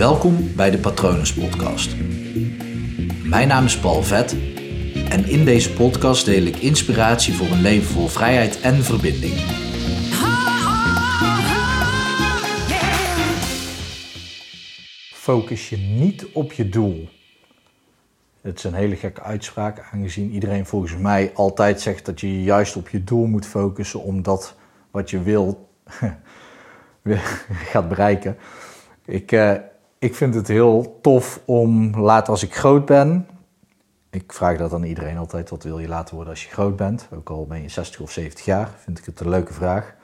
Welkom bij de Patronus Podcast. Mijn naam is Paul Vet en in deze podcast deel ik inspiratie voor een leven vol vrijheid en verbinding. Focus je niet op je doel. Het is een hele gekke uitspraak, aangezien iedereen volgens mij altijd zegt dat je juist op je doel moet focussen, omdat wat je wil gaat bereiken. Ik, uh, ik vind het heel tof om later als ik groot ben. Ik vraag dat aan iedereen altijd: wat wil je later worden als je groot bent? Ook al ben je 60 of 70 jaar, vind ik het een leuke vraag.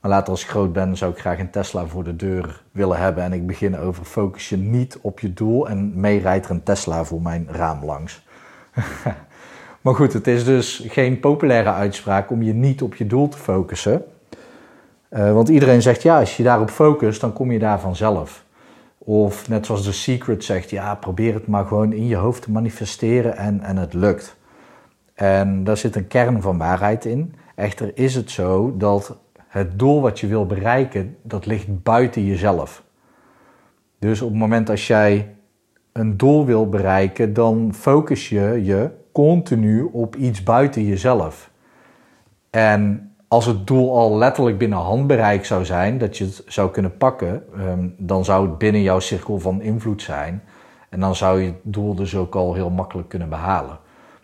Maar later als ik groot ben, zou ik graag een Tesla voor de deur willen hebben. En ik begin over focus je niet op je doel. En mee rijdt er een Tesla voor mijn raam langs. maar goed, het is dus geen populaire uitspraak om je niet op je doel te focussen. Uh, want iedereen zegt ja, als je daarop focust, dan kom je daar vanzelf. Of net zoals The Secret zegt, ja, probeer het maar gewoon in je hoofd te manifesteren en, en het lukt. En daar zit een kern van waarheid in. Echter is het zo dat het doel wat je wil bereiken, dat ligt buiten jezelf. Dus op het moment als jij een doel wil bereiken, dan focus je je continu op iets buiten jezelf. En als het doel al letterlijk binnen handbereik zou zijn, dat je het zou kunnen pakken, ehm, dan zou het binnen jouw cirkel van invloed zijn. En dan zou je het doel dus ook al heel makkelijk kunnen behalen.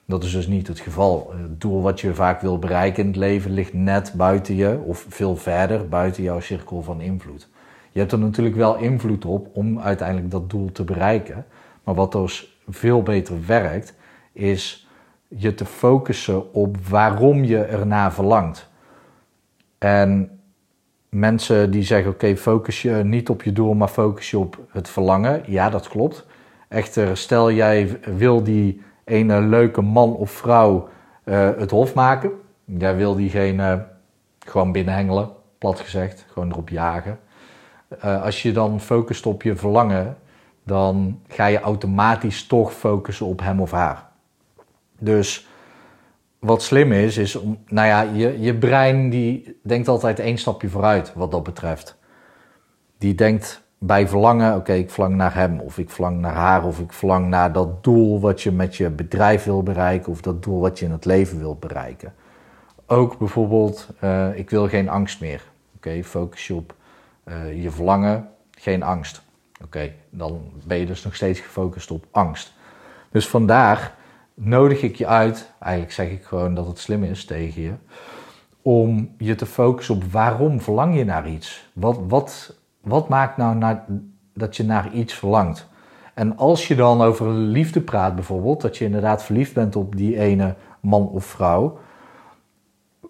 Dat is dus niet het geval. Het doel wat je vaak wil bereiken in het leven ligt net buiten je, of veel verder buiten jouw cirkel van invloed. Je hebt er natuurlijk wel invloed op om uiteindelijk dat doel te bereiken. Maar wat dus veel beter werkt, is je te focussen op waarom je ernaar verlangt. En mensen die zeggen: Oké, focus je niet op je doel, maar focus je op het verlangen. Ja, dat klopt. Echter, stel jij wil die ene leuke man of vrouw uh, het hof maken. Jij wil diegene gewoon binnenhengelen, plat gezegd, gewoon erop jagen. Uh, als je dan focust op je verlangen, dan ga je automatisch toch focussen op hem of haar. Dus wat slim is, is om, nou ja, je, je brein die denkt altijd één stapje vooruit wat dat betreft. Die denkt bij verlangen, oké, ik verlang naar hem of ik verlang naar haar of ik verlang naar dat doel wat je met je bedrijf wil bereiken of dat doel wat je in het leven wilt bereiken. Ook bijvoorbeeld, uh, ik wil geen angst meer. Oké, focus je op uh, je verlangen, geen angst. Oké, dan ben je dus nog steeds gefocust op angst. Dus vandaar nodig ik je uit, eigenlijk zeg ik gewoon dat het slim is tegen je, om je te focussen op waarom verlang je naar iets? Wat, wat, wat maakt nou naar, dat je naar iets verlangt? En als je dan over liefde praat bijvoorbeeld, dat je inderdaad verliefd bent op die ene man of vrouw,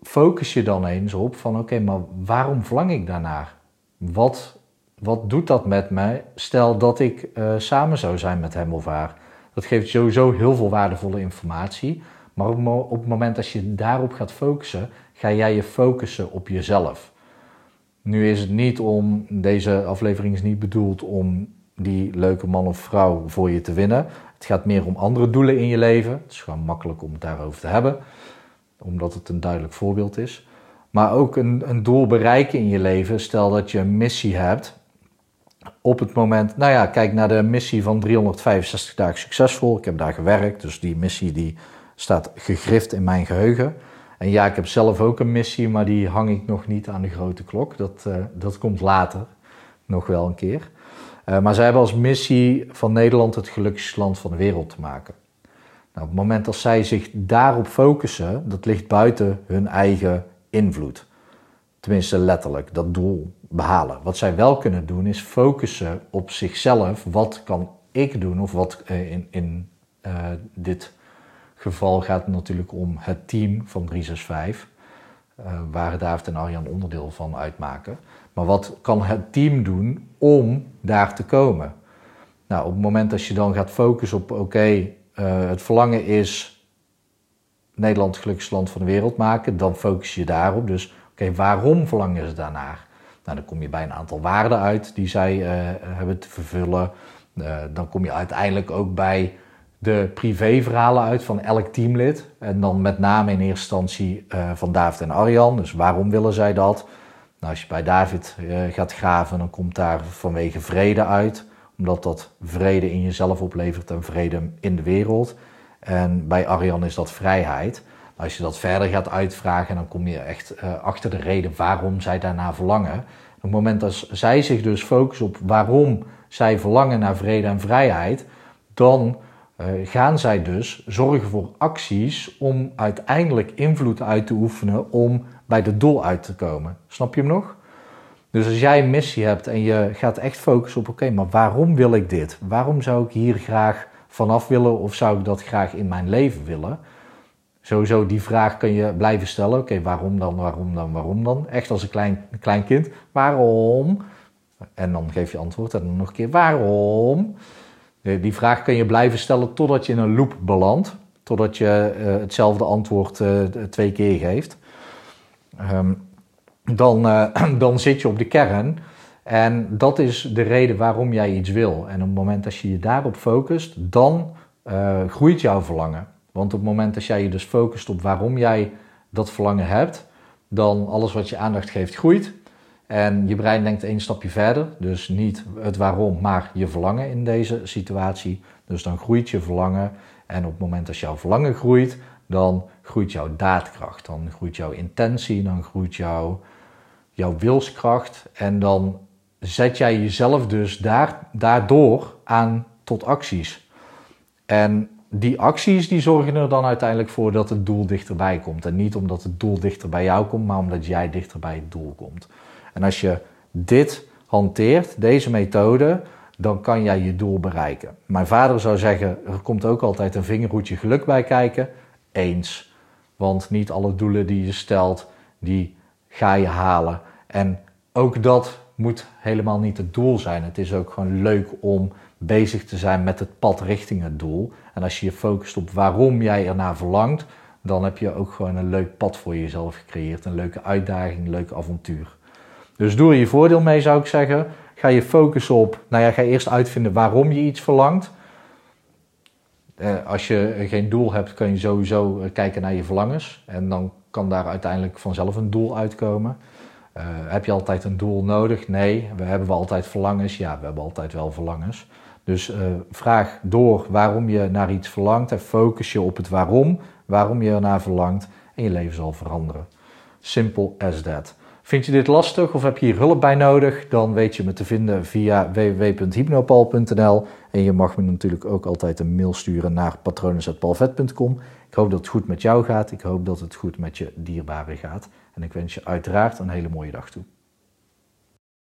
focus je dan eens op van oké, maar waarom verlang ik daarnaar? Wat, wat doet dat met mij? Stel dat ik uh, samen zou zijn met hem of haar. Dat geeft sowieso heel veel waardevolle informatie. Maar op het moment dat je daarop gaat focussen, ga jij je focussen op jezelf. Nu is het niet om, deze aflevering is niet bedoeld om die leuke man of vrouw voor je te winnen. Het gaat meer om andere doelen in je leven. Het is gewoon makkelijk om het daarover te hebben, omdat het een duidelijk voorbeeld is. Maar ook een, een doel bereiken in je leven. Stel dat je een missie hebt op het moment, nou ja, kijk naar de missie van 365 dagen succesvol. Ik heb daar gewerkt, dus die missie die staat gegrift in mijn geheugen. En ja, ik heb zelf ook een missie, maar die hang ik nog niet aan de grote klok. Dat, uh, dat komt later, nog wel een keer. Uh, maar zij hebben als missie van Nederland het gelukkigste land van de wereld te maken. Nou, op het moment dat zij zich daarop focussen, dat ligt buiten hun eigen invloed. Tenminste, letterlijk, dat doel behalen. Wat zij wel kunnen doen is focussen op zichzelf. Wat kan ik doen? Of wat uh, in, in uh, dit geval gaat het natuurlijk om het team van 365. Uh, eh, waar David en Arjan onderdeel van uitmaken. Maar wat kan het team doen om daar te komen? Nou, op het moment dat je dan gaat focussen op, oké, het verlangen is Nederland het gelukkigste land van de wereld maken, dan focus je daarop. Dus oké, waarom verlangen ze daarnaar? Nou, dan kom je bij een aantal waarden uit die zij uh, hebben te vervullen. Uh, dan kom je uiteindelijk ook bij de privéverhalen uit van elk teamlid. En dan met name in eerste instantie uh, van David en Arjan. Dus waarom willen zij dat? Nou, als je bij David gaat graven, dan komt daar vanwege vrede uit. omdat dat vrede in jezelf oplevert en vrede in de wereld. En bij Arjan is dat vrijheid. Als je dat verder gaat uitvragen, dan kom je echt uh, achter de reden waarom zij daarna verlangen. Op het moment dat zij zich dus focussen op waarom zij verlangen naar vrede en vrijheid, dan uh, gaan zij dus zorgen voor acties om uiteindelijk invloed uit te oefenen om bij de doel uit te komen. Snap je hem nog? Dus als jij een missie hebt en je gaat echt focussen op: oké, maar waarom wil ik dit? Waarom zou ik hier graag vanaf willen of zou ik dat graag in mijn leven willen? Sowieso die vraag kun je blijven stellen. Oké, waarom dan, waarom dan, waarom dan? Echt als een klein, klein kind. Waarom? En dan geef je antwoord en dan nog een keer waarom? Die vraag kun je blijven stellen totdat je in een loop belandt. Totdat je uh, hetzelfde antwoord uh, twee keer geeft. Um, dan, dan zit je op de kern. En dat is de reden waarom jij iets wil. En op het moment dat je je daarop focust, dan groeit jouw verlangen. Want op het moment dat jij je dus focust op waarom jij dat verlangen hebt, dan alles wat je aandacht geeft groeit. En je brein denkt één stapje verder. Dus niet het waarom, maar je verlangen in deze situatie. Dus dan groeit je verlangen. En op het moment dat jouw verlangen groeit, dan groeit jouw daadkracht. Dan groeit jouw intentie, dan groeit jouw, jouw wilskracht. En dan zet jij jezelf dus daar, daardoor aan tot acties. En die acties die zorgen er dan uiteindelijk voor dat het doel dichterbij komt. En niet omdat het doel dichter bij jou komt, maar omdat jij dichter bij het doel komt. En als je dit hanteert, deze methode, dan kan jij je doel bereiken. Mijn vader zou zeggen, er komt ook altijd een vingerhoedje geluk bij kijken. Eens. Want niet alle doelen die je stelt, die ga je halen. En ook dat moet helemaal niet het doel zijn. Het is ook gewoon leuk om bezig te zijn met het pad richting het doel. En als je je focust op waarom jij ernaar verlangt, dan heb je ook gewoon een leuk pad voor jezelf gecreëerd. Een leuke uitdaging, een leuk avontuur. Dus doe er je voordeel mee, zou ik zeggen. Ga je focussen op, nou ja, ga eerst uitvinden waarom je iets verlangt. Eh, als je geen doel hebt, kun je sowieso eh, kijken naar je verlangens. En dan kan daar uiteindelijk vanzelf een doel uitkomen. Uh, heb je altijd een doel nodig? Nee. We hebben we altijd verlangens? Ja, we hebben altijd wel verlangens. Dus uh, vraag door waarom je naar iets verlangt en focus je op het waarom, waarom je ernaar verlangt en je leven zal veranderen. Simple as that. Vind je dit lastig of heb je hier hulp bij nodig? Dan weet je me te vinden via www.hypnopal.nl en je mag me natuurlijk ook altijd een mail sturen naar patronen.palvet.com. Ik hoop dat het goed met jou gaat. Ik hoop dat het goed met je dierbaren gaat. En ik wens je uiteraard een hele mooie dag toe.